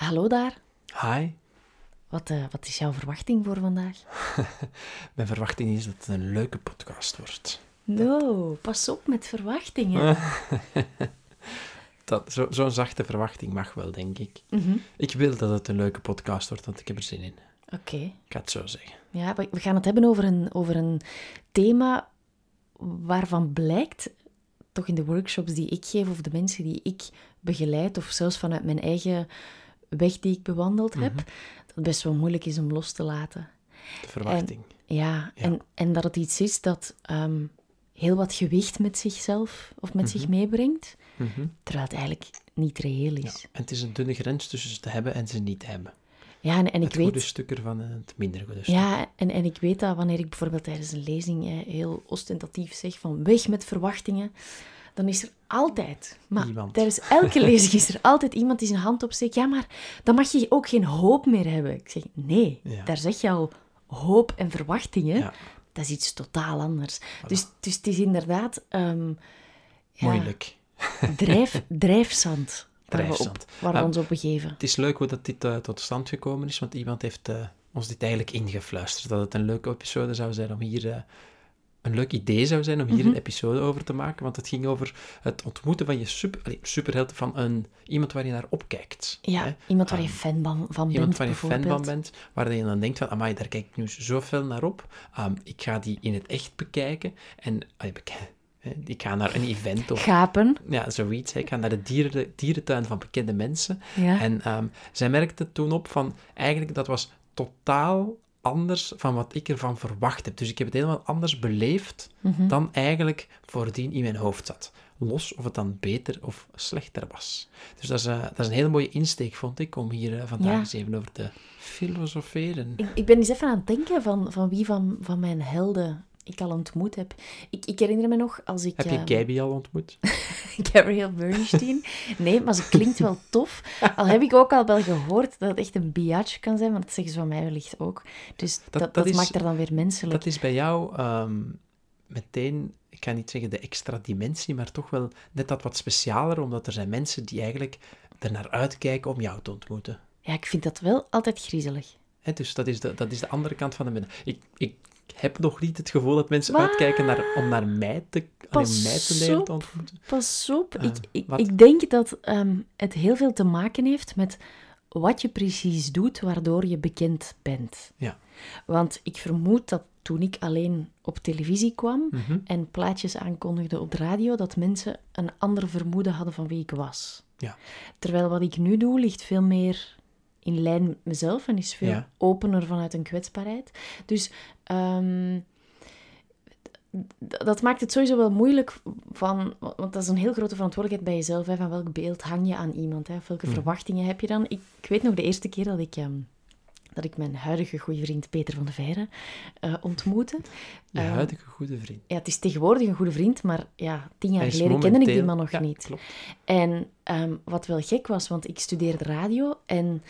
Hallo daar, Hi. wat, eh, wat is jouw verwachting voor vandaag? Mijn verwachting is dat het een leuke podcast wordt. No, pas op met verwachtingen. Dat, zo- Zo'n zachte verwachting mag wel, denk ik. Mhm. Ik wil dat het een leuke podcast wordt, want ik heb er zin in. Oké, Ik ga het zo zeggen. ja, we we gaan het hebben over een, over een thema waarvan blijkt, toch in de workshops die ik geef of de mensen die ik begeleid, of zelfs vanuit mijn eigen weg die ik bewandeld heb, dat het best wel moeilijk is om los te laten. De verwachting. Ja, Ja. En, en dat het iets is dat ehm, heel wat gewicht met zichzelf of met zich meebrengt, Mhm. terwijl het eigenlijk niet reëel Ja. is. En het is een dunne grens tussen ze te hebben en ze niet te hebben. Ja, en, en ik het goede weet... stuk ervan en het minder goede stuk. Ja, en, en ik weet dat wanneer ik bijvoorbeeld tijdens een lezing eh, heel ostentatief zeg van weg met verwachtingen, dan is er altijd, maar Iemand. tijdens elke lezing is er altijd iemand die zijn hand opsteekt. Ja, maar dan mag je ook geen hoop meer hebben. Ik zeg, nee, Ja. daar zeg je al hoop en verwachtingen. Ja. Dat is iets totaal anders. Dus, dus het is inderdaad ehm, ja, Moeilijk. drijf, drijfzand waar, we, op, Drijfzand. waar we Ah, ons op begeven. Het is leuk hoe dat dit eh, tot stand gekomen is, want iemand heeft eh, ons dit eigenlijk ingefluisterd. Dat het een leuke episode zou zijn om hier... eh, een leuk idee zou zijn om hier Mhm. een episode over te maken, want het ging over het ontmoeten van je super, superheld, van een, iemand waar je naar opkijkt. Ja, hè. iemand waar je Ehm, fan van, van bent, Iemand waar je fan van bent, waar je dan denkt van, amai, daar kijk ik nu zoveel naar op. Ehm, ik ga die in het echt bekijken. En allee, ik ga naar een event of Gapen. ja, zoiets. hè. Ik ga naar de dieren, dierentuin van bekende mensen. Ja. En ehm, zij merkte toen op van, eigenlijk dat was totaal anders van wat ik ervan verwacht heb. Dus ik heb het helemaal anders beleefd Mhm. dan eigenlijk voordien in mijn hoofd zat. Los of het dan beter of slechter was. Dus dat is, eh, dat is een hele mooie insteek, vond ik, om hier eh, vandaag Ja. eens even over te filosoferen. Ik, ik ben eens even aan het denken van, van wie van, van mijn helden ik al ontmoet heb. Ik, ik herinner me nog als ik... Heb je Gaby al ontmoet? Gabrielle Bernstein. Nee, maar ze klinkt wel tof. Al heb ik ook al wel gehoord dat het echt een biatch kan zijn, want dat zeggen ze van mij wellicht ook. Dus dat, dat, dat is- maakt er dan weer menselijk. Dat is bij jou ehm, meteen, ik ga niet zeggen de extra dimensie, maar toch wel net dat wat specialer, omdat er zijn mensen die eigenlijk er naar uitkijken om jou te ontmoeten. Ja, ik vind dat wel altijd griezelig. Dus dat is, de, dat is de andere kant van de medaille. Ik, ik heb nog niet het gevoel dat mensen Wat? uitkijken naar, om naar mij te, alleen mij te leren te ontmoeten. Pas op, Eh, ik, ik, ik denk dat ehm, het heel veel te maken heeft met wat je precies doet waardoor je bekend bent. Ja. Want ik vermoed dat toen ik alleen op televisie kwam Mhm. en plaatjes aankondigde op de radio, dat mensen een ander vermoeden hadden van wie ik was. Ja. Terwijl wat ik nu doe ligt veel meer in lijn met mezelf en is veel Ja. opener vanuit een kwetsbaarheid. Dus ehm, dat maakt het sowieso wel moeilijk van, want dat is een heel grote verantwoordelijkheid bij jezelf, hè, van welk beeld hang je aan iemand, hè, of welke Mm. verwachtingen heb je dan. Ik, ik weet nog de eerste keer dat ik, ehm, dat ik mijn huidige goede vriend Peter van de Veire eh, ontmoette. Je Ehm, huidige goede vriend. ja, het is tegenwoordig een goede vriend, maar ja, tien jaar geleden kende ik die man nog Ja, niet. Klopt. En ehm, wat wel gek was, want ik studeerde radio en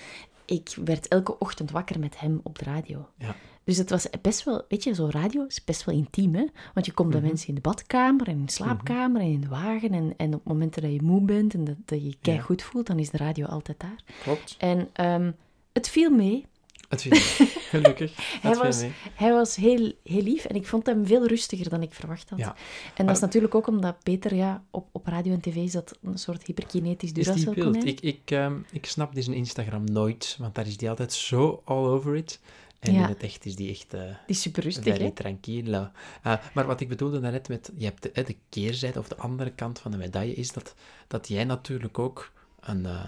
ik werd elke ochtend wakker met hem op de radio. Ja. Dus het was best wel, weet je, zo'n radio is best wel intiem, hè? Want je komt bij Mhm. mensen in de badkamer en in de slaapkamer en in de wagen. En, en op momenten dat je moe bent en dat, dat je je kei goed voelt, dan is de radio altijd daar. Klopt. En ehm, het viel mee. Het vind ik. Gelukkig. Hij viel was, mee. hij was heel, heel lief en ik vond hem veel rustiger dan ik verwacht had. Ja. En dat is natuurlijk ook omdat Peter, ja, op, op radio en tv is dat een soort hyperkinetisch Is die wild? Duracell-konijn. Ik, ik, ehm, ik snap zijn Instagram nooit, want daar is die altijd zo all over it. En Ja. in het echt is die echt eh Die is super rustig, hè? tranquilo. Eh, maar wat ik bedoelde daarnet met, je hebt de, de keerzijde of de andere kant van de medaille, is dat, dat jij natuurlijk ook een eh,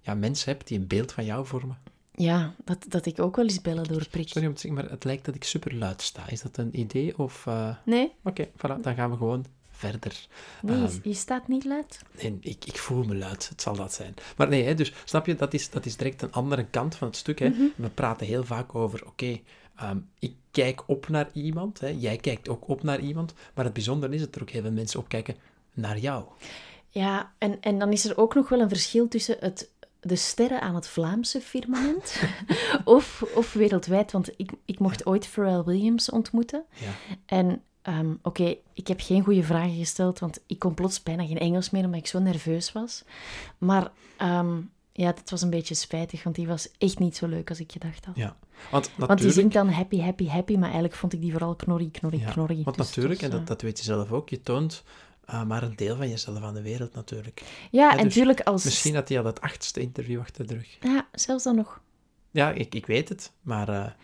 ja, mens hebt die een beeld van jou vormen. Ja, dat, dat ik ook wel eens bellen door prik. Sorry om te zeggen, maar het lijkt dat ik super luid sta. Is dat een idee of... eh, Nee, Oké, voilà, dan gaan we gewoon verder. nee je- Ehm, je staat niet luid. Nee, ik, ik voel me luid, het zal dat zijn. Maar nee, hè, dus snap je, dat is, dat is direct een andere kant van het stuk. Hè. Mhm. We praten heel vaak over, oké, ehm, ik kijk op naar iemand, hè. jij kijkt ook op naar iemand, maar het bijzondere is dat er ook heel veel mensen opkijken naar jou. Ja, en, en dan is er ook nog wel een verschil tussen het, de sterren aan het Vlaamse firmament of, of wereldwijd. Want ik, ik mocht ooit Pharrell Williams ontmoeten. Ja. En ehm, oké, ik heb geen goede vragen gesteld, want ik kon plots bijna geen Engels meer, omdat ik zo nerveus was. Maar ehm, ja, dat was een beetje spijtig, want die was echt niet zo leuk als ik gedacht had. ja. Want natuurlijk... Want die zingt dan happy, happy, happy, maar eigenlijk vond ik die vooral knorrie, knorrie, Ja, knorrie. Want Dus natuurlijk, en dat, eh, dat weet je zelf ook, je toont eh, maar een deel van jezelf aan de wereld natuurlijk. Ja, Ja, en dus natuurlijk als... Misschien had hij al het achtste interview achter de rug. Ja, zelfs dan nog. Ja, ik, ik weet het, maar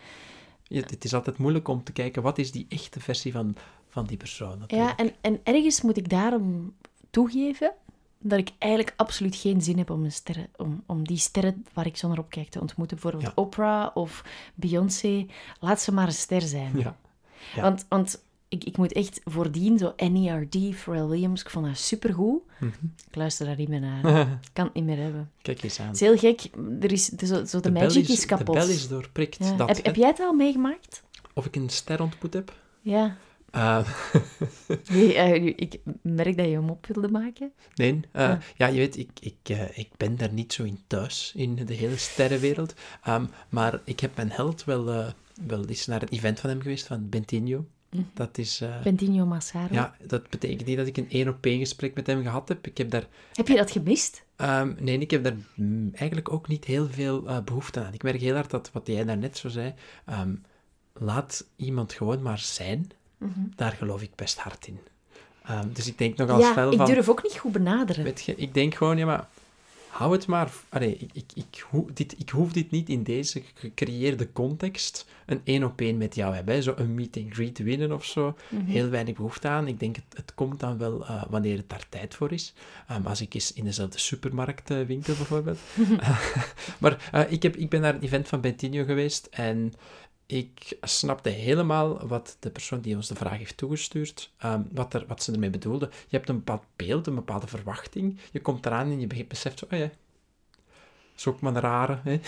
je- het is altijd moeilijk om te kijken wat is die echte versie van, van die persoon. natuurlijk. Ja, en, en ergens moet ik daarom toegeven dat ik eigenlijk absoluut geen zin heb om, een sterren, om, om die sterren waar ik zo naar opkijk te ontmoeten. Bijvoorbeeld Ja. Oprah of Beyoncé. Laat ze maar een ster zijn. Ja. Ja. Want, want ik, ik moet echt voordien, zo NERD, Pharrell Williams, ik vond dat supergoed. Mhm. Ik luister daar niet meer naar. Ik kan het niet meer hebben. Kijk eens aan. Het is heel gek. Er is, is zo, zo de, magic is, De kapot. bel is doorprikt. Ja. Dat, heb, heb jij het al meegemaakt? Of ik een ster ontmoet heb? Ja. Eh, Nee, eh, ik merk dat je hem op wilde maken. nee. eh, Ja. ja. je weet, ik, ik, ik ben daar niet zo in thuis, in de hele sterrenwereld. Ehm, maar ik heb mijn held wel, wel eens naar een event van hem geweest, van Bentinho. Mhm. Dat is... eh, Bentinho Massaro. ja, dat betekent niet dat ik een één-op-één gesprek met hem gehad heb. Ik heb daar Heb je dat gemist? Ehm, nee, ik heb daar mm, eigenlijk ook niet heel veel eh, behoefte aan. Ik merk heel hard dat wat jij daarnet zo zei, ehm, laat iemand gewoon maar zijn. Daar geloof ik best hard in. Ehm, dus ik denk nog als ja, fel ik van... durf ook niet goed benaderen. Weet je, ik denk gewoon, ja, maar hou het maar... Allee, ik, ik, ik, hoef dit, ik hoef dit niet in deze gecreëerde context een één-op-één met jou hebben. Zo een meet-and-greet winnen of zo. Mhm. Heel weinig behoefte aan. Ik denk, het, het komt dan wel eh, wanneer het daar tijd voor is. Ehm, als ik eens in dezelfde supermarkt eh, winkel bijvoorbeeld. maar eh, ik, heb, ik ben naar een event van Bentinho geweest en ik snapte helemaal wat de persoon die ons de vraag heeft toegestuurd, ehm, wat, er, wat ze ermee bedoelde. Je hebt een bepaald beeld, een bepaalde verwachting. Je komt eraan en je be- beseft oh ja, is ook maar een rare. Hè?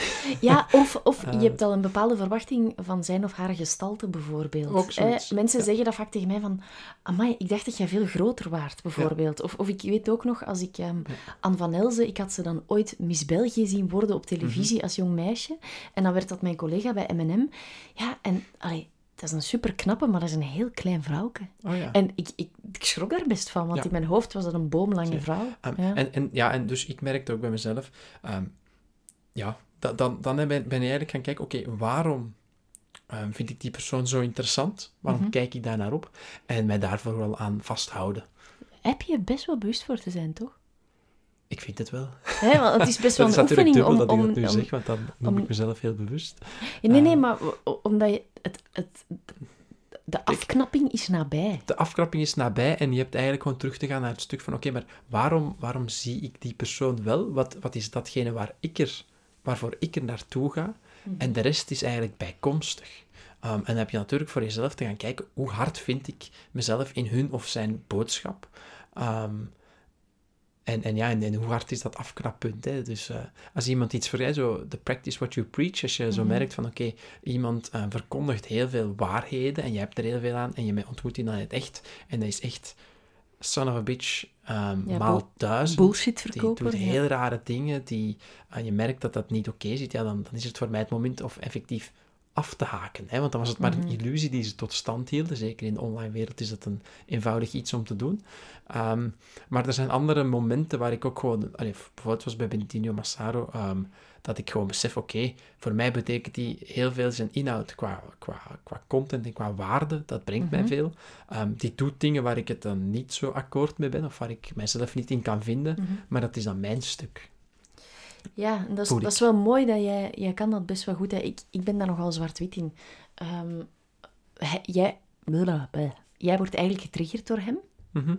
Ja, of, of Eh. je hebt al een bepaalde verwachting van zijn of haar gestalte, bijvoorbeeld. Zoiets, Mensen ja. zeggen dat vaak tegen mij van... Amai, ik dacht dat jij veel groter waart, bijvoorbeeld. Of, of ik weet ook nog, als ik... ehm Anne van Elze, ik had ze dan ooit Miss België zien worden op televisie Mhm. als jong meisje. En dan werd dat mijn collega bij M&M. Ja, en... Allee, dat is een super knappe, maar dat is een heel klein vrouwke. Oh ja. En ik, ik, ik schrok daar best van, want Ja. in mijn hoofd was dat een boomlange vrouw. Ehm, ja. en, en, ja, en dus ik merkte ook bij mezelf, ehm, ja, da- dan, dan ben, ben je eigenlijk gaan kijken, oké, waarom ehm, vind ik die persoon zo interessant? Waarom Mhm. kijk ik daar naar op? En mij daarvoor wel aan vasthouden. Heb je best wel bewust voor te zijn, toch? Ik vind het wel. Hè, want het is best wel een natuurlijk oefening dubbel om... dat om, ik dat nu om- zeg, want dan noem om- ik mezelf heel bewust. Ja, nee, nee, Eh, maar omdat je het, het, de afknapping is nabij. De afkrapping is nabij en je hebt eigenlijk gewoon terug te gaan naar het stuk van, oké, maar waarom, waarom zie ik die persoon wel? Wat, wat is datgene waar ik er, waarvoor ik er naartoe ga? En de rest is eigenlijk bijkomstig. Ehm, en dan heb je natuurlijk voor jezelf te gaan kijken, hoe hard vind ik mezelf in hun of zijn boodschap? Ehm, en, en ja, en, en hoe hard is dat afknappunt? Hè? Dus eh, als iemand iets voor jij, zo de practice what you preach, als je zo Mhm. merkt van oké, iemand eh, verkondigt heel veel waarheden en je hebt er heel veel aan en je ontmoet die dan in het echt en dat is echt son of a bitch ehm, Ja, maal duizend. Bullshit Die verkoper. doet ja. heel rare dingen, die, en je merkt dat dat niet oké zit, ja, dan, dan is het voor mij het moment of effectief af te haken. Hè? Want dan was het maar Mhm. een illusie die ze tot stand hielden. Zeker in de online wereld is dat een eenvoudig iets om te doen. Ehm, maar er zijn andere momenten waar ik ook gewoon... Allee, bijvoorbeeld was bij Bentinho Massaro, ehm, dat ik gewoon besef, oké, voor mij betekent die heel veel zijn inhoud qua, qua, qua content en qua waarde. Dat brengt mij Mhm. veel. Ehm, die doet dingen waar ik het dan niet zo akkoord mee ben, of waar ik mijzelf niet in kan vinden. Mhm. Maar dat is dan mijn stuk. Ja, dat is, dat is wel mooi dat jij... Jij kan dat best wel goed. Hè. Ik, ik ben daar nogal zwart-wit in. Hij- jij, jij wordt eigenlijk getriggerd door hem. Mhm.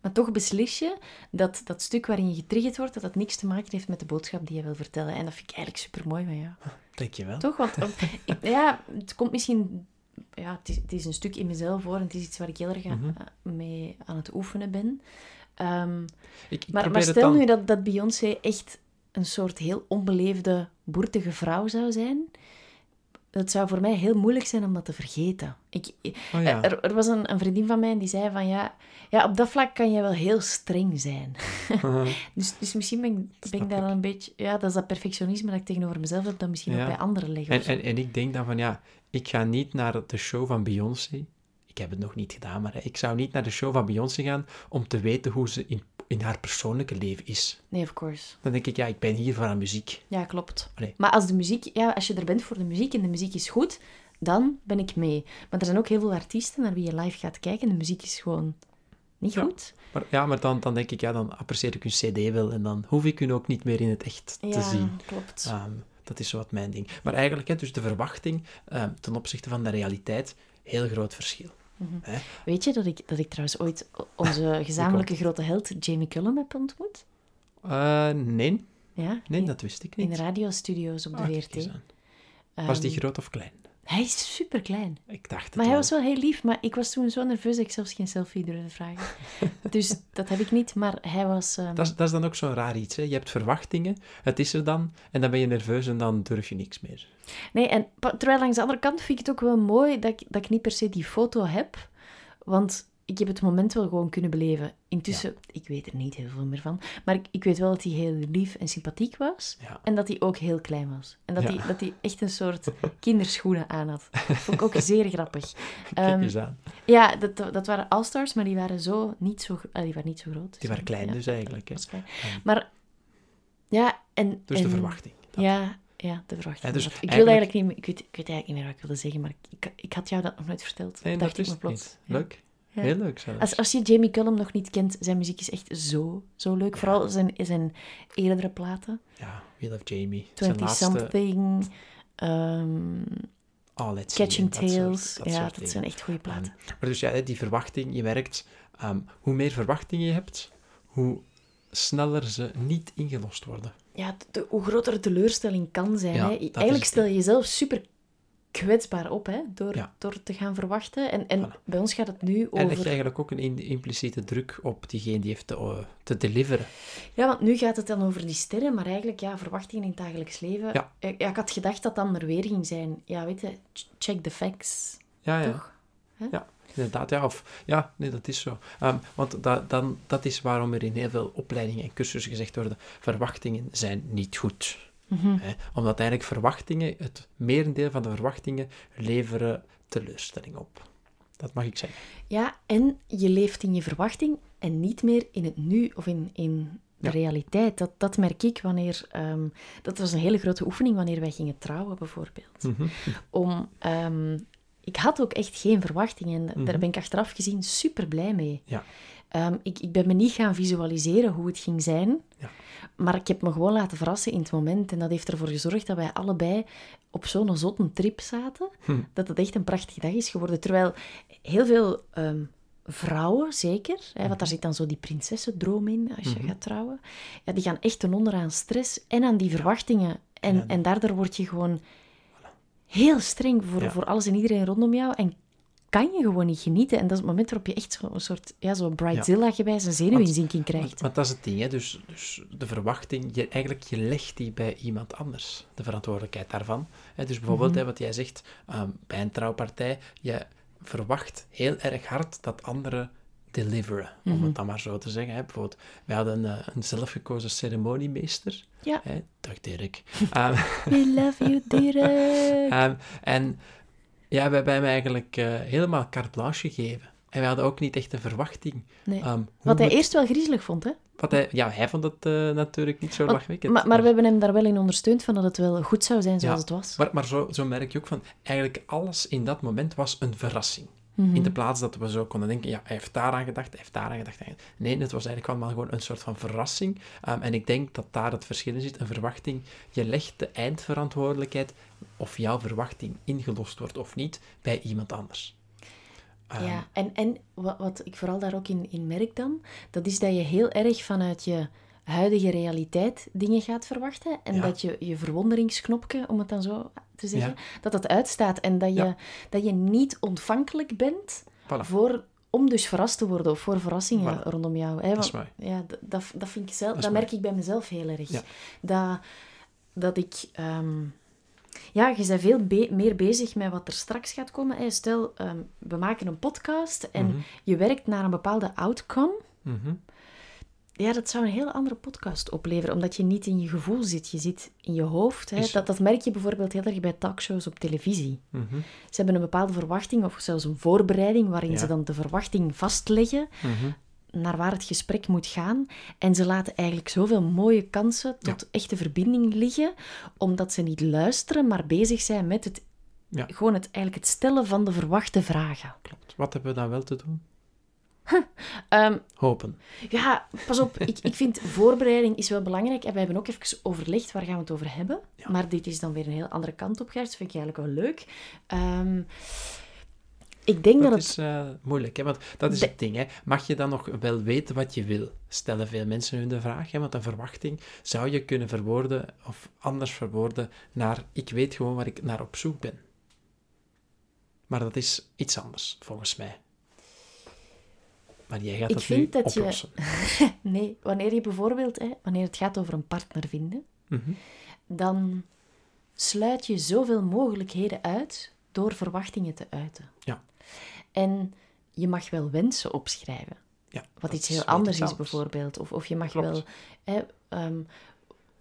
Maar toch beslis je dat dat stuk waarin je getriggerd wordt, dat dat niks te maken heeft met de boodschap die je wil vertellen. En dat vind ik eigenlijk super mooi van jou. Dankjewel. Toch? Want ik- ja, het komt misschien... Ja, het is, het is een stuk in mezelf hoor. En het is iets waar ik heel erg aan, Mhm. mee aan het oefenen ben. Ehm, Ik, ik maar, stel dan... nu dat, dat Beyoncé echt een soort heel onbeleefde, boertige vrouw zou zijn. Het zou voor mij heel moeilijk zijn om dat te vergeten. Ik, Oh ja. er, er was een, een vriendin van mij die zei van ja, ja, op dat vlak kan jij wel heel streng zijn. dus, dus misschien ben, ik- ben ik daar dan een beetje... Ja, dat is dat perfectionisme dat ik tegenover mezelf heb, dat misschien Ja. ook bij anderen leggen. En, en, en ik denk dan van, ja, ik ga niet naar de show van Beyoncé. Ik heb het nog niet gedaan, maar ik zou niet naar de show van Beyoncé gaan om te weten hoe ze in, in haar persoonlijke leven is. Nee, of course. Dan denk ik, ja, ik ben hier voor haar muziek. Ja, klopt. Allee. Maar als de muziek, ja, als je er bent voor de muziek en de muziek is goed, dan ben ik mee. Maar er zijn ook heel veel artiesten naar wie je live gaat kijken en de muziek is gewoon niet Ja. goed. Maar, ja, maar dan, dan denk ik, ja, dan apprecieer ik hun cd wel en dan hoef ik hun ook niet meer in het echt te Ja, zien. klopt. Ehm, dat is zo wat mijn ding. Maar eigenlijk, hè, dus de verwachting ehm, ten opzichte van de realiteit, heel groot verschil. Mhm. Hè? Weet je dat ik, dat ik trouwens ooit onze gezamenlijke grote held Jamie Cullum heb ontmoet? Eh, nee, Ja, nee, in, dat wist ik in niet. de radiostudio's op de Ah, VRT. aan. Was die Ehm, groot of klein? Hij is super klein. Ik dacht het Maar hij wel. was wel heel lief, maar ik was toen zo nerveus dat ik zelfs geen selfie durfde vragen. dus dat heb ik niet, maar hij was... ehm, Dat is, dat is dan ook zo'n raar iets. Hè? Je hebt verwachtingen, het is er dan, en dan ben je nerveus en dan durf je niks meer. Nee, en terwijl langs de andere kant vind ik het ook wel mooi dat ik, dat ik niet per se die foto heb. Want ik heb het moment wel gewoon kunnen beleven. Intussen, ik weet er niet heel veel meer van. Maar ik, ik weet wel dat hij heel lief en sympathiek was. Ja. En dat hij ook heel klein was. En dat, Ja. hij, dat hij echt een soort kinderschoenen aan had. Dat vond ik ook zeer grappig. Kijk Ehm, eens aan. ja, dat, dat waren All-Stars, maar die waren zo niet zo, ah, die waren niet zo groot. Die waren klein dus eigenlijk. Hè? klein. Maar, ja, en... Dus de en- verwachting. Dat- Ja, ja, de verwachting. Ja, dus ik, eigenlijk- wilde eigenlijk niet, ik, weet, ik weet eigenlijk niet meer wat ik wilde zeggen, maar ik, ik, ik had jou dat nog nooit verteld. Nee, dacht dat ik is me plots. niet. Leuk. Ja. Heel leuk zelfs. Als, als je Jamie Cullum nog niet kent, zijn muziek is echt zo, zo leuk. Vooral zijn, zijn eerdere platen. Ja, We Love Jamie. Zijn 20 laatste... Something, ehm, Oh, let's see, Catching dat soort- Tales. dat ja, dat dingen. zijn echt goede platen. Ehm, maar dus ja, die verwachting, je merkt, ehm, hoe meer verwachtingen je hebt, hoe sneller ze niet ingelost worden. ja, de- hoe groter de teleurstelling kan zijn. Ja, hè. Eigenlijk stel je jezelf super kwetsbaar op hè, door, Ja. door te gaan verwachten. En, en Voilà. bij ons gaat het nu En leg je over... eigenlijk ook een in- impliciete druk op diegene die heeft te, eh, te deliveren. Ja, want nu gaat het dan over die sterren, maar eigenlijk, ja, verwachtingen in het dagelijks leven. Ja. Ja, ik had gedacht dat dan er weer ging zijn. Ja, weet je, ch- check the facts. Ja, ja. Toch? Inderdaad, ja. Of, ja, nee, dat is zo. Ehm, want da, dan, dat is waarom er in heel veel opleidingen en cursussen gezegd worden, verwachtingen zijn niet goed. Mhm. Hè? Omdat eigenlijk verwachtingen, het merendeel van de verwachtingen, leveren teleurstelling op. Dat mag ik zeggen. Ja, en je leeft in je verwachting en niet meer in het nu of in, in de Ja. realiteit. Dat, dat merk ik wanneer... ehm, dat was een hele grote oefening wanneer wij gingen trouwen, bijvoorbeeld. Mhm. Om... ehm, ik had ook echt geen verwachtingen. En daar Mhm. ben ik achteraf gezien super blij mee. Ja. Ehm, ik, ik ben me niet gaan visualiseren hoe het ging zijn. Ja. Maar ik heb me gewoon laten verrassen in het moment. En dat heeft ervoor gezorgd dat wij allebei op zo'n zotte trip zaten. Hm. Dat het echt een prachtige dag is geworden. Terwijl heel veel ehm, vrouwen, zeker, hè, want daar zit dan zo die prinsessendroom in als je Mhm. gaat trouwen. Ja, die gaan echt ten onder aan stress en aan die verwachtingen. En, Ja. en daardoor word je gewoon heel streng voor, Ja. voor alles en iedereen rondom jou. En kan je gewoon niet genieten. En dat is het moment waarop je echt zo'n soort, ja, zo Brightzilla-gewijs een zenuwinzinking krijgt. Want, want dat is het ding, hè? Dus, dus de verwachting, je, eigenlijk je legt die bij iemand anders, de verantwoordelijkheid daarvan. Hè? Dus bijvoorbeeld, Mhm. hè, wat jij zegt, ehm, bij een trouwpartij, je verwacht heel erg hard dat anderen deliveren, om Mhm. het dan maar zo te zeggen. Hè. Bijvoorbeeld, wij hadden eh, een zelfgekozen ceremoniemeester. Ja. Hè. Dag Dirk. Ehm, We love you, Dirk. Ehm, en ja, we hebben hem eigenlijk eh, helemaal carte blanche gegeven. En we hadden ook niet echt een verwachting. Nee. ehm, Wat hij eerst wel griezelig vond, hè? wat hij, ja, hij vond het eh, natuurlijk niet zo Want- lachwekkend. Maar, maar we hebben hem daar wel in ondersteund van dat het wel goed zou zijn zoals Ja. het was. Maar, maar zo, zo merk je ook van, eigenlijk alles in dat moment was een verrassing. Mhm. In de plaats dat we zo konden denken, ja, hij heeft daaraan gedacht, hij heeft daaraan gedacht. Nee, het was eigenlijk allemaal gewoon een soort van verrassing. Ehm, en ik denk dat daar het verschil in zit. Een verwachting, je legt de eindverantwoordelijkheid, of jouw verwachting ingelost wordt of niet, bij iemand anders. Ehm, Ja, en, en wat, wat ik vooral daar ook in, in merk dan, dat is dat je heel erg vanuit je huidige realiteit dingen gaat verwachten. En Ja. dat je je verwonderingsknopje, om het dan zo te zeggen, Ja. dat dat uitstaat. En dat je, Ja. dat je niet ontvankelijk bent Voilà. voor, om dus verrast te worden of voor verrassingen Voilà. rondom jou. Hè? Dat is. Ja, dat, dat vind ik zelf, Dat merk ik bij mezelf heel erg. Dat, dat ik... ehm, ja, je bent veel be- meer bezig met wat er straks gaat komen. Hè. Stel, ehm, we maken een podcast en Mhm. je werkt naar een bepaalde outcome. Mhm. Ja, dat zou een heel andere podcast opleveren, omdat je niet in je gevoel zit. Je zit in je hoofd. Hè. Is- Dat, dat merk je bijvoorbeeld heel erg bij talkshows op televisie. Mhm. Ze hebben een bepaalde verwachting, of zelfs een voorbereiding, waarin Ja. ze dan de verwachting vastleggen. Naar waar het gesprek moet gaan. En ze laten eigenlijk zoveel mooie kansen tot echte verbinding liggen, omdat ze niet luisteren, maar bezig zijn met het, Ja. gewoon het, eigenlijk het stellen van de verwachte vragen. Klopt. Wat hebben we dan wel te doen? Ehm, Hopen. ja, pas op, ik, ik vind voorbereiding is wel belangrijk. En we hebben ook even overlegd waar gaan we het over hebben. Ja. Maar dit is dan weer een heel andere kant op, Gert. Dat vind ik eigenlijk wel leuk. Ehm, ik denk dat, Dat het... is eh, moeilijk, hè? want dat is De- het ding. Hè? Mag je dan nog wel weten wat je wil? Stellen veel mensen hun de vraag, hè? want een verwachting zou je kunnen verwoorden of anders verwoorden naar ik weet gewoon waar ik naar op zoek ben. Maar dat is iets anders, volgens mij. Maar jij gaat Ik dat vind dat je-. Nee, wanneer je bijvoorbeeld, hè, wanneer het gaat over een partner vinden, Mhm. dan sluit je zoveel mogelijkheden uit door verwachtingen te uiten. Ja. En je mag wel wensen opschrijven. Ja, Wat iets heel anders is, bijvoorbeeld. Of, of je mag Klopt. wel, hè, ehm,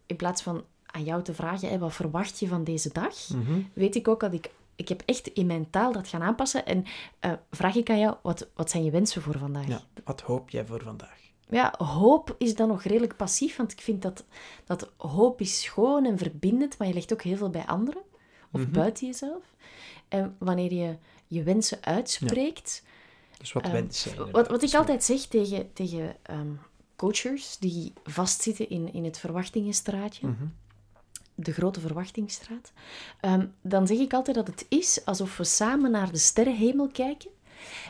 in plaats van aan jou te vragen, hè, wat verwacht je van deze dag, Mhm. weet ik ook dat ik, ik heb echt in mijn taal dat gaan aanpassen. En eh, vraag ik aan jou, wat, wat zijn je wensen voor vandaag? Ja, wat hoop jij voor vandaag? Ja, hoop is dan nog redelijk passief, want ik vind dat, dat hoop is schoon en verbindend, maar je legt ook heel veel bij anderen, of Mhm. buiten jezelf. En wanneer je je wensen uitspreekt, Dus wat Ehm, wens jij? wat, wat ik altijd zeg tegen, tegen ehm, coachers die vastzitten in, in het verwachtingenstraatje, Mhm. de grote verwachtingsstraat, ehm, dan zeg ik altijd dat het is alsof we samen naar de sterrenhemel kijken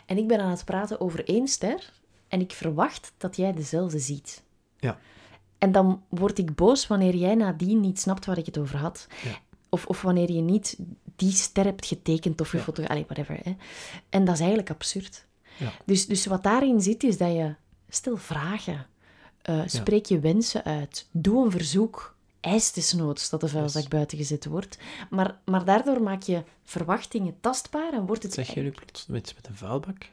en ik ben aan het praten over één ster en ik verwacht dat jij dezelfde ziet. Ja. En dan word ik boos wanneer jij nadien niet snapt waar ik het over had. Ja. Of, of wanneer je niet die ster hebt getekend of Ja. gefotografeerd, whatever. Hè. En dat is eigenlijk absurd. Ja. Dus, dus wat daarin zit, is dat je stel vragen, eh, spreek je wensen uit, doe een verzoek, eis desnoods dat de vuilzak Yes. buiten gezet wordt. Maar, maar daardoor maak je verwachtingen tastbaar en wordt het Zeg je nu plots iets met een vuilbak?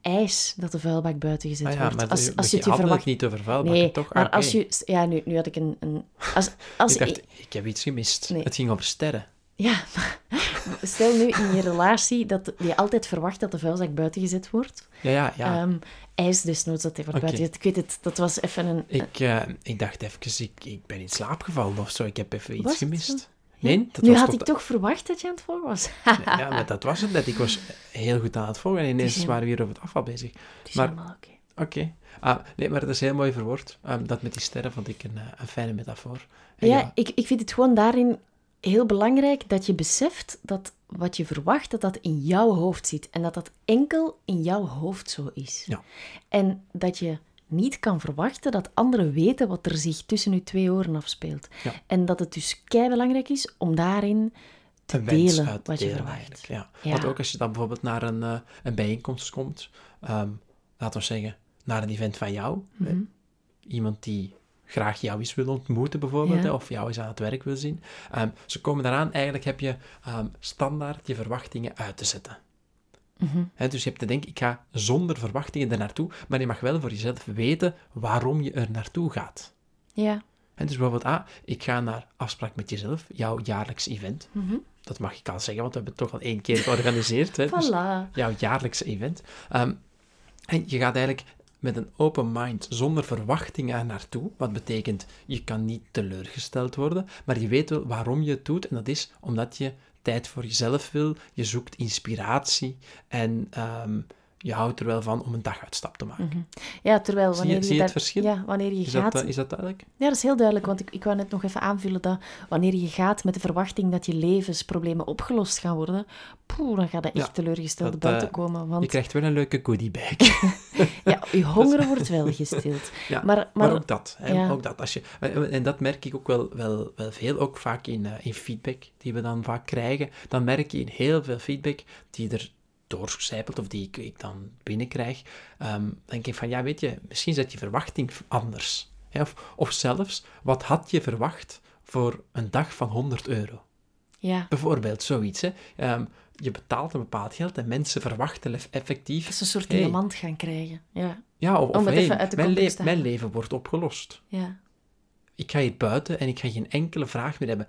Eis dat de vuilbak buiten gezet Ah ja, wordt. maar als, als je je het je verwacht... niet over vuilbakken, Nee, toch? maar als je... Ja, nu, nu had ik een... een als, als Ik dacht, ik heb iets gemist. Nee. Het ging over sterren. Ja, stel nu in je relatie dat je altijd verwacht dat de vuilzak buiten gezet wordt. Ja, ja, ja. Ehm, eis desnoods dat hij wordt buiten. Ik weet het, dat was even een... ik, eh, ik dacht even, ik, ik ben in slaap gevallen of zo. Ik heb even iets gemist. Nee, dat nu was had tot- ik toch verwacht dat je aan het volgen was. Ja, maar dat was het net. Ik was heel goed aan het volgen en ineens waren we hier over het afval bezig. Het is Maar- helemaal oké. Oké. Ah, nee, maar dat is heel mooi verwoord. Ehm, dat met die sterren vond ik een, eh, een fijne metafoor. En Ja, Ik, ik vind het gewoon daarin heel belangrijk dat je beseft dat wat je verwacht, dat dat in jouw hoofd zit. En dat dat enkel in jouw hoofd zo is. Ja. En dat je niet kan verwachten dat anderen weten wat er zich tussen je twee oren afspeelt. Ja. En dat het dus kei belangrijk is om daarin te een delen wat je verwacht. eigenlijk. Ja. Ja. Want ook als je dan bijvoorbeeld naar een, eh, een bijeenkomst komt, ehm, laten we zeggen, naar een event van jou, hè, Mhm. iemand die graag jou eens wil ontmoeten bijvoorbeeld, Ja. of jou eens aan het werk wil zien. Ehm, ze komen daaraan, eigenlijk heb je ehm, standaard je verwachtingen uit te zetten. Hè, dus je hebt te denken, ik ga zonder verwachtingen er naartoe, maar je mag wel voor jezelf weten waarom je er naartoe gaat. Ja. En dus bijvoorbeeld, ah, ik ga naar afspraak met jezelf, jouw jaarlijks event. Dat mag ik al zeggen, want we hebben het toch al één keer georganiseerd. Hè? Dus Voilà. jouw jaarlijkse event. Ehm, en je gaat eigenlijk met een open mind, zonder verwachtingen er naartoe. Wat betekent, je kan niet teleurgesteld worden, maar je weet wel waarom je het doet. En dat is omdat je tijd voor jezelf wil, je zoekt inspiratie en ehm, je houdt er wel van om een daguitstap te maken. Ja, terwijl Zie je- wanneer je, zie je het verschil? Ja, wanneer je Is, gaat... dat, eh, is dat duidelijk? Ja, dat is heel duidelijk, want ik, ik wou net nog even aanvullen dat wanneer je gaat met de verwachting dat je levensproblemen opgelost gaan worden, poeh, dan gaat dat echt Ja, teleurgesteld dat, buiten eh, komen. Je Want krijgt wel een leuke goodiebag. ja, je honger wordt wel gestild. Ja, Maar, maar, maar, ook dat. Hè, ja. ook dat als je, en dat merk ik ook wel, wel, wel veel, ook vaak in, eh, in feedback die we dan vaak krijgen. Dan merk je in heel veel feedback die er doorcijpelt of die ik, ik dan binnenkrijg. dan denk ik van, ja, weet je, misschien zet je verwachting anders. Hè, of, of zelfs, wat had je verwacht voor een dag van 100 euro? ja, Bijvoorbeeld zoiets. Hè. Ehm, je betaalt een bepaald geld en mensen verwachten eff- effectief... dat is een soort hey, diamant gaan krijgen. Ja, Ja, of, of hey, mijn, le- mijn leven wordt opgelost. ja. ik ga hier buiten en ik ga geen enkele vraag meer hebben.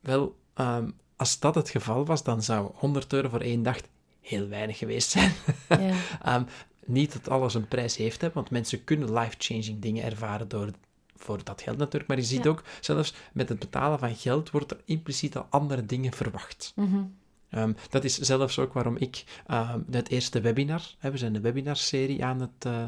Wel, ehm, als dat het geval was, dan zou 100 euro voor één dag heel weinig geweest zijn. ja. Ehm, niet dat alles een prijs heeft, hè, want mensen kunnen life-changing dingen ervaren door, voor dat geld natuurlijk. Maar je ziet Ja. ook, zelfs met het betalen van geld wordt er impliciet al andere dingen verwacht. Mhm. Ehm, dat is zelfs ook waarom ik ehm, het eerste webinar, hè, we zijn de webinarserie aan het, eh,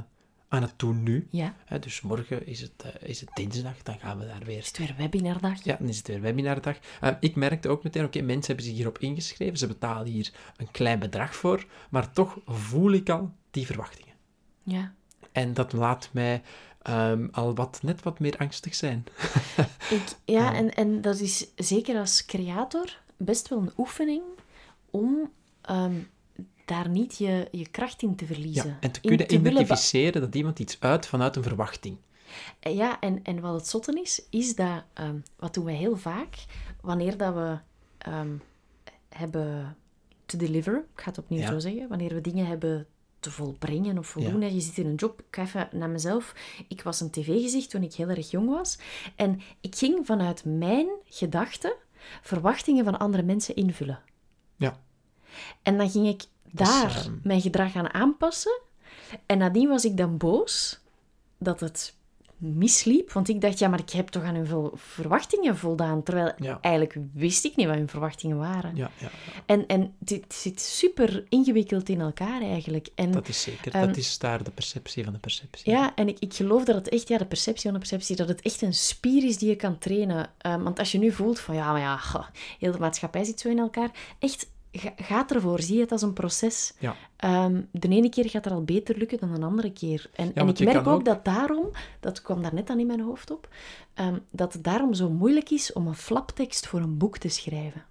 aan het doen nu. ja. Hè, dus morgen is het, eh, is het dinsdag, dan gaan we daar weer Is het weer webinardag? ja, dan is het weer webinardag. Ehm, ik merkte ook meteen, oké, mensen hebben zich hierop ingeschreven, ze betalen hier een klein bedrag voor, maar toch voel ik al die verwachtingen. Ja. En dat laat mij al wat, net wat meer angstig zijn. Ik, ja, en, en dat is zeker als creator best wel een oefening om ehm, daar niet je, je kracht in te verliezen. Ja, en te kunnen identificeren dat iemand iets uit vanuit een verwachting. Ja, en, en wat het zotte is, is dat, ehm, wat doen wij heel vaak, wanneer dat we ehm, hebben te deliver, ik ga het opnieuw Ja. zo zeggen, wanneer we dingen hebben te volbrengen of voldoen. hè. Je zit in een job, ik ga even naar mezelf. Ik was een tv-gezicht toen ik heel erg jong was. En ik ging vanuit mijn gedachten verwachtingen van andere mensen invullen. Ja. En dan ging ik is, daar ehm, mijn gedrag aan aanpassen. En nadien was ik dan boos dat het misliep. Want ik dacht, ja, maar ik heb toch aan hun verwachtingen voldaan. Terwijl Ja. eigenlijk wist ik niet wat hun verwachtingen waren. Ja, ja, En, en dit zit super ingewikkeld in elkaar eigenlijk. En, dat is zeker. Ehm, dat is daar de perceptie van de perceptie. ja, en ik, ik geloof dat het echt, ja, de perceptie van de perceptie, dat het echt een spier is die je kan trainen. Ehm, want als je nu voelt van, ja, maar ja, goh, heel de maatschappij zit zo in elkaar. Echt, ga, ga ervoor. Zie het als een proces. Ja. Ehm, de ene keer gaat dat al beter lukken dan de andere keer. En, en ik merk ook- dat daarom, dat kwam daar net aan in mijn hoofd op, ehm, dat het daarom zo moeilijk is om een flaptekst voor een boek te schrijven.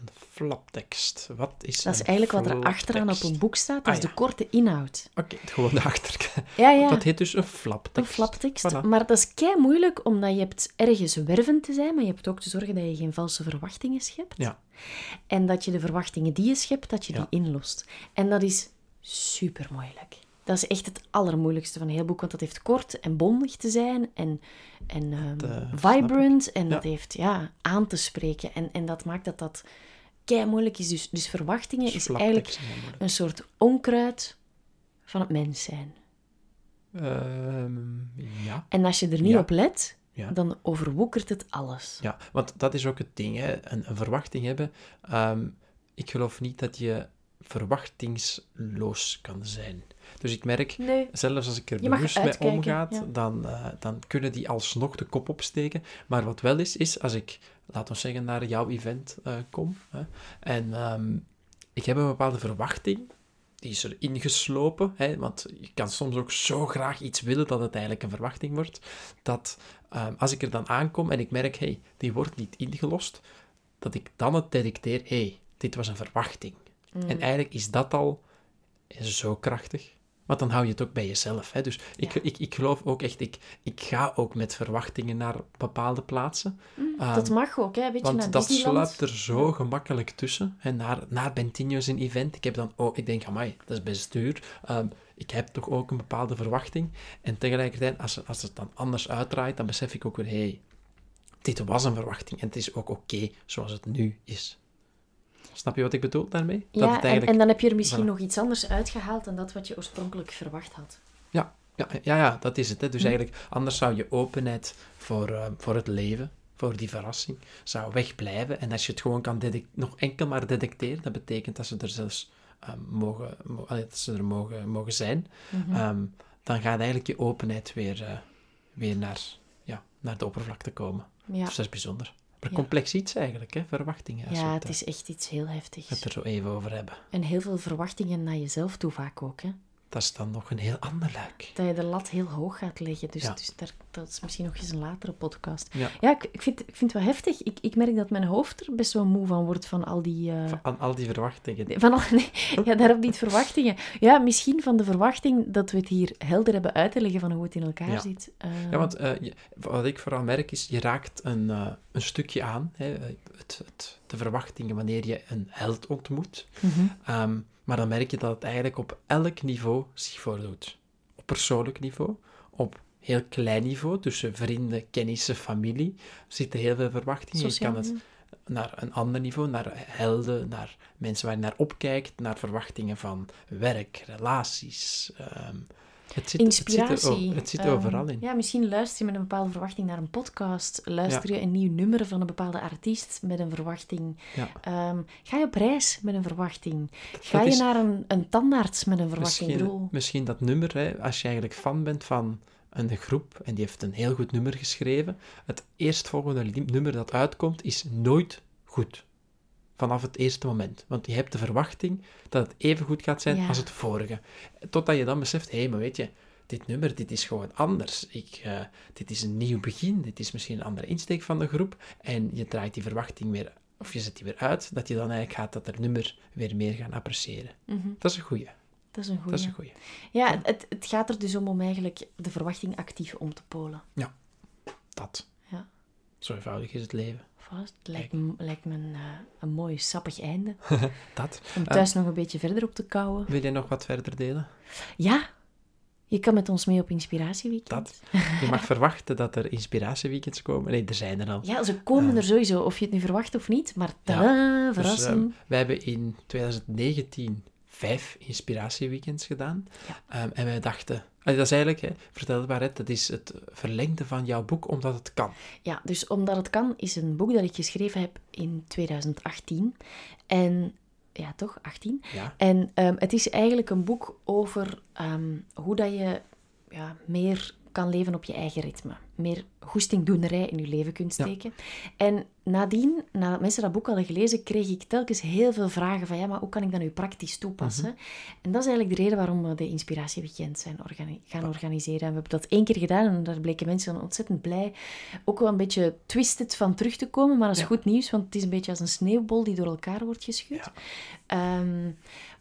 Een flaptekst. Wat is Dat is eigenlijk wat er achteraan op een boek staat. Dat is Ah, ja. de korte inhoud. Oké, gewoon de achterkant. Ja, ja. Dat heet dus een flaptekst. Een flaptekst. Voilà. Maar dat is kei moeilijk, omdat je hebt ergens wervend te zijn, maar je hebt ook te zorgen dat je geen valse verwachtingen schept. Ja. En dat je de verwachtingen die je schept, dat je die inlost. En dat is super moeilijk. Dat is echt het allermoeilijkste van een heel boek, want dat heeft kort en bondig te zijn en, en ehm, eh, vibrant. En Ja. dat heeft ja, aan te spreken. En, en dat maakt dat dat kei moeilijk is. Dus, dus verwachtingen Dus is eigenlijk een soort onkruid van het mens zijn. Ehm, ja. En als je er niet Ja. op let, Ja. dan overwoekert het alles. Ja, want dat is ook het ding, hè. Een, een verwachting hebben. Ehm, ik geloof niet dat je verwachtingsloos kan zijn. Dus ik merk, Nee. zelfs als ik er bewust mee omgaat, ja. dan, eh, dan kunnen die alsnog de kop opsteken. Maar wat wel is, is als ik, laten we zeggen, naar jouw event eh, kom, hè, en ehm, ik heb een bepaalde verwachting, die is er ingeslopen, hè, want je kan soms ook zo graag iets willen dat het eigenlijk een verwachting wordt, dat ehm, als ik er dan aankom en ik merk, hey, die wordt niet ingelost, dat ik dan het detecteer, hey, dit was een verwachting. Mm. En eigenlijk is dat al zo krachtig. Want dan hou je het ook bij jezelf. Hè? Dus ik, Ja. ik, ik geloof ook echt, ik, ik ga ook met verwachtingen naar bepaalde plaatsen. Mm, dat mag ook, hè? Want naar dat Disneyland. sluipt er zo gemakkelijk tussen. En naar, naar Bentinho's een event. Ik heb dan ook, ik denk, amai, dat is best duur. Ehm, ik heb toch ook een bepaalde verwachting. En tegelijkertijd, als, als het dan anders uitdraait, dan besef ik ook weer, hé, hey, dit was een verwachting. En het is ook oké zoals het nu is. Snap je wat ik bedoel daarmee? Ja, het en, eigenlijk... en dan heb je er misschien Voilà. nog iets anders uitgehaald dan dat wat je oorspronkelijk verwacht had. Ja, ja, ja, ja, dat is het. Hè. Dus Hm. eigenlijk, anders zou je openheid voor, eh, voor het leven, voor die verrassing, zou wegblijven. En als je het gewoon kan nog enkel maar detecteren, dat betekent dat ze er zelfs eh, mogen, mo- dat ze er mogen, mogen zijn, Mhm. ehm, dan gaat eigenlijk je openheid weer, eh, weer naar, ja, naar de oppervlakte komen. ja, Dus dat is bijzonder. Maar complex iets eigenlijk, hè, verwachtingen. Als ja het is echt iets heel heftigs. het er zo even over hebben. En heel veel verwachtingen naar jezelf toe vaak ook, hè. Dat is dan nog een heel ander luik. Dat je de lat heel hoog gaat leggen. Dus, Ja. dus daar, dat is misschien nog eens een latere podcast. Ja. Ja, ik, ik, vind, ik vind het wel heftig. Ik, ik merk dat mijn hoofd er best wel moe van wordt van al die... eh, Van al die verwachtingen. Van al, nee, ja, daarop niet verwachtingen. Ja, misschien van de verwachting dat we het hier helder hebben uit te leggen van hoe het in elkaar Ja. zit. Eh, Ja, want eh, je- wat ik vooral merk is, je raakt een, een stukje aan, hè, het, het, de verwachtingen wanneer je een held ontmoet. Ehm, maar dan merk je dat het eigenlijk op elk niveau zich voordoet. Op persoonlijk niveau, op heel klein niveau, tussen vrienden, kennissen, familie, zitten heel veel verwachtingen. Je kan het naar een ander niveau, naar helden, naar mensen waar je naar opkijkt, naar verwachtingen van werk, relaties. ehm, het, zit, het zit, er, Inspiratie. het zit Ehm, overal in. Ja, misschien luister je met een bepaalde verwachting naar een podcast. Luister je een nieuw nummer van een bepaalde artiest met een verwachting. Ja. Ehm, ga je op reis met een verwachting. Ga Dat je is- naar een, een tandarts met een verwachting. Misschien, misschien dat nummer, hè, als je eigenlijk fan bent van een groep en die heeft een heel goed nummer geschreven, het eerstvolgende nummer dat uitkomt is nooit goed. Vanaf het eerste moment. Want je hebt de verwachting dat het even goed gaat zijn Ja. als het vorige. Totdat je dan beseft, hé, hey, maar weet je, dit nummer, dit is gewoon anders. Ik, eh, dit is een nieuw begin, dit is misschien een andere insteek van de groep. En je draait die verwachting weer, of je zet die weer uit, dat je dan eigenlijk gaat dat er nummer weer meer gaan appreciëren. mhm, Dat is een goeie. dat is een goede. Dat is een goeie. Ja, het, het gaat er dus om om eigenlijk de verwachting actief om te polen. Dat. Ja. Zo eenvoudig is het leven. Vast. Het lijkt, me- lijkt me een, eh, een mooi sappig einde. Dat. Om thuis nog een beetje verder op te kouwen. Wil jij nog wat verder delen? Ja, je kan met ons mee op Inspiratieweekend. Dat. Je mag verwachten dat er inspiratieweekends komen. Nee, er zijn er al. Ja, ze komen er sowieso, of je het nu verwacht of niet. Maar tada, Dus, verrassing. wij hebben in 2019 vijf inspiratieweekends gedaan. Ja. Ehm, en wij dachten... dat is eigenlijk, hè, vertelbaarheid, dat is het verlengde van jouw boek, omdat het kan. Ja, dus Omdat het kan is een boek dat ik geschreven heb in 2018. En, ja toch, 18. Ja. En ehm, het is eigenlijk een boek over ehm, hoe dat je ja, meer kan leven op je eigen ritme. Meer goestingdoenerij in je leven kunt Ja. steken. En nadien, nadat mensen dat boek hadden gelezen, kreeg ik telkens heel veel vragen van ja, maar hoe kan ik dat nu praktisch toepassen? Mhm. En dat is eigenlijk de reden waarom we de Inspiratieweekend zijn organi- gaan organiseren. En we hebben dat één keer gedaan en daar bleken mensen ontzettend blij. Ook wel een beetje twisted van terug te komen, maar dat is Ja. goed nieuws, want het is een beetje als een sneeuwbol die door elkaar wordt geschud. Ehm,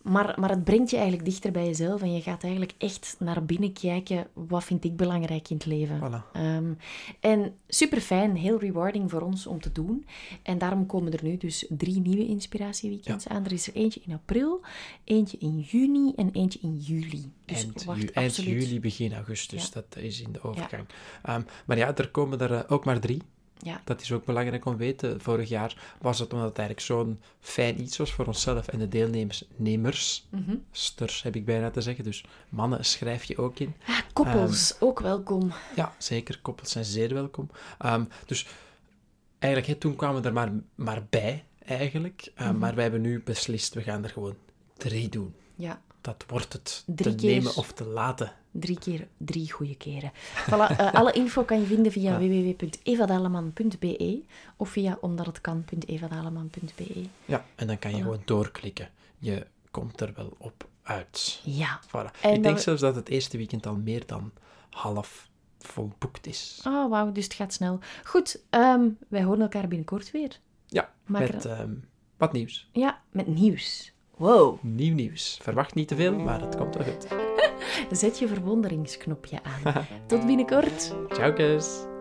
maar, maar het brengt je eigenlijk dichter bij jezelf en je gaat eigenlijk echt naar binnen kijken, wat vind ik belangrijk in het leven? Voilà. Ehm, en super fijn, heel rewarding voor ons om te doen. En daarom komen er nu dus drie nieuwe inspiratieweekends aan. Er is er eentje in april, eentje in juni en eentje in juli. Dus eind, wacht ju- eind absoluut. juli, begin augustus. Ja. Dat is in de overgang. Ehm, maar ja, er komen er eh, ook maar drie. Ja, Dat is ook belangrijk om te weten. Vorig jaar was het omdat het eigenlijk zo'n fijn iets was voor onszelf en de deelnemers. Nemers, mhm. sters heb ik bijna te zeggen. Dus mannen schrijf je ook in. ah, koppels, Ehm, ook welkom. Ja, zeker. Koppels zijn zeer welkom. Ehm, dus eigenlijk, toen kwamen we er maar, maar bij, eigenlijk. Ehm, Mhm. Maar wij hebben nu beslist, we gaan er gewoon drie doen. Ja, Dat wordt het Drie te keer. nemen of te laten. Drie keer drie goede keren. Voilà, eh, alle info kan je vinden via Ja. www.evadaleman.be of via omdathetkan.evadaleman.be. Ja, en dan kan je Voilà. gewoon doorklikken. Je komt er wel op uit. Ja. Voilà. En ik denk zelfs dat het eerste weekend al meer dan half volboekt is. Oh, wauw, dus het gaat snel. Goed, ehm, wij horen elkaar binnenkort weer. Ja, Maak er- met ehm, wat nieuws. Ja, met nieuws. Wow. Nieuw nieuws. Verwacht niet te veel, maar het komt wel goed. Zet je verwonderingsknopje aan. Tot binnenkort. Ciao, kus.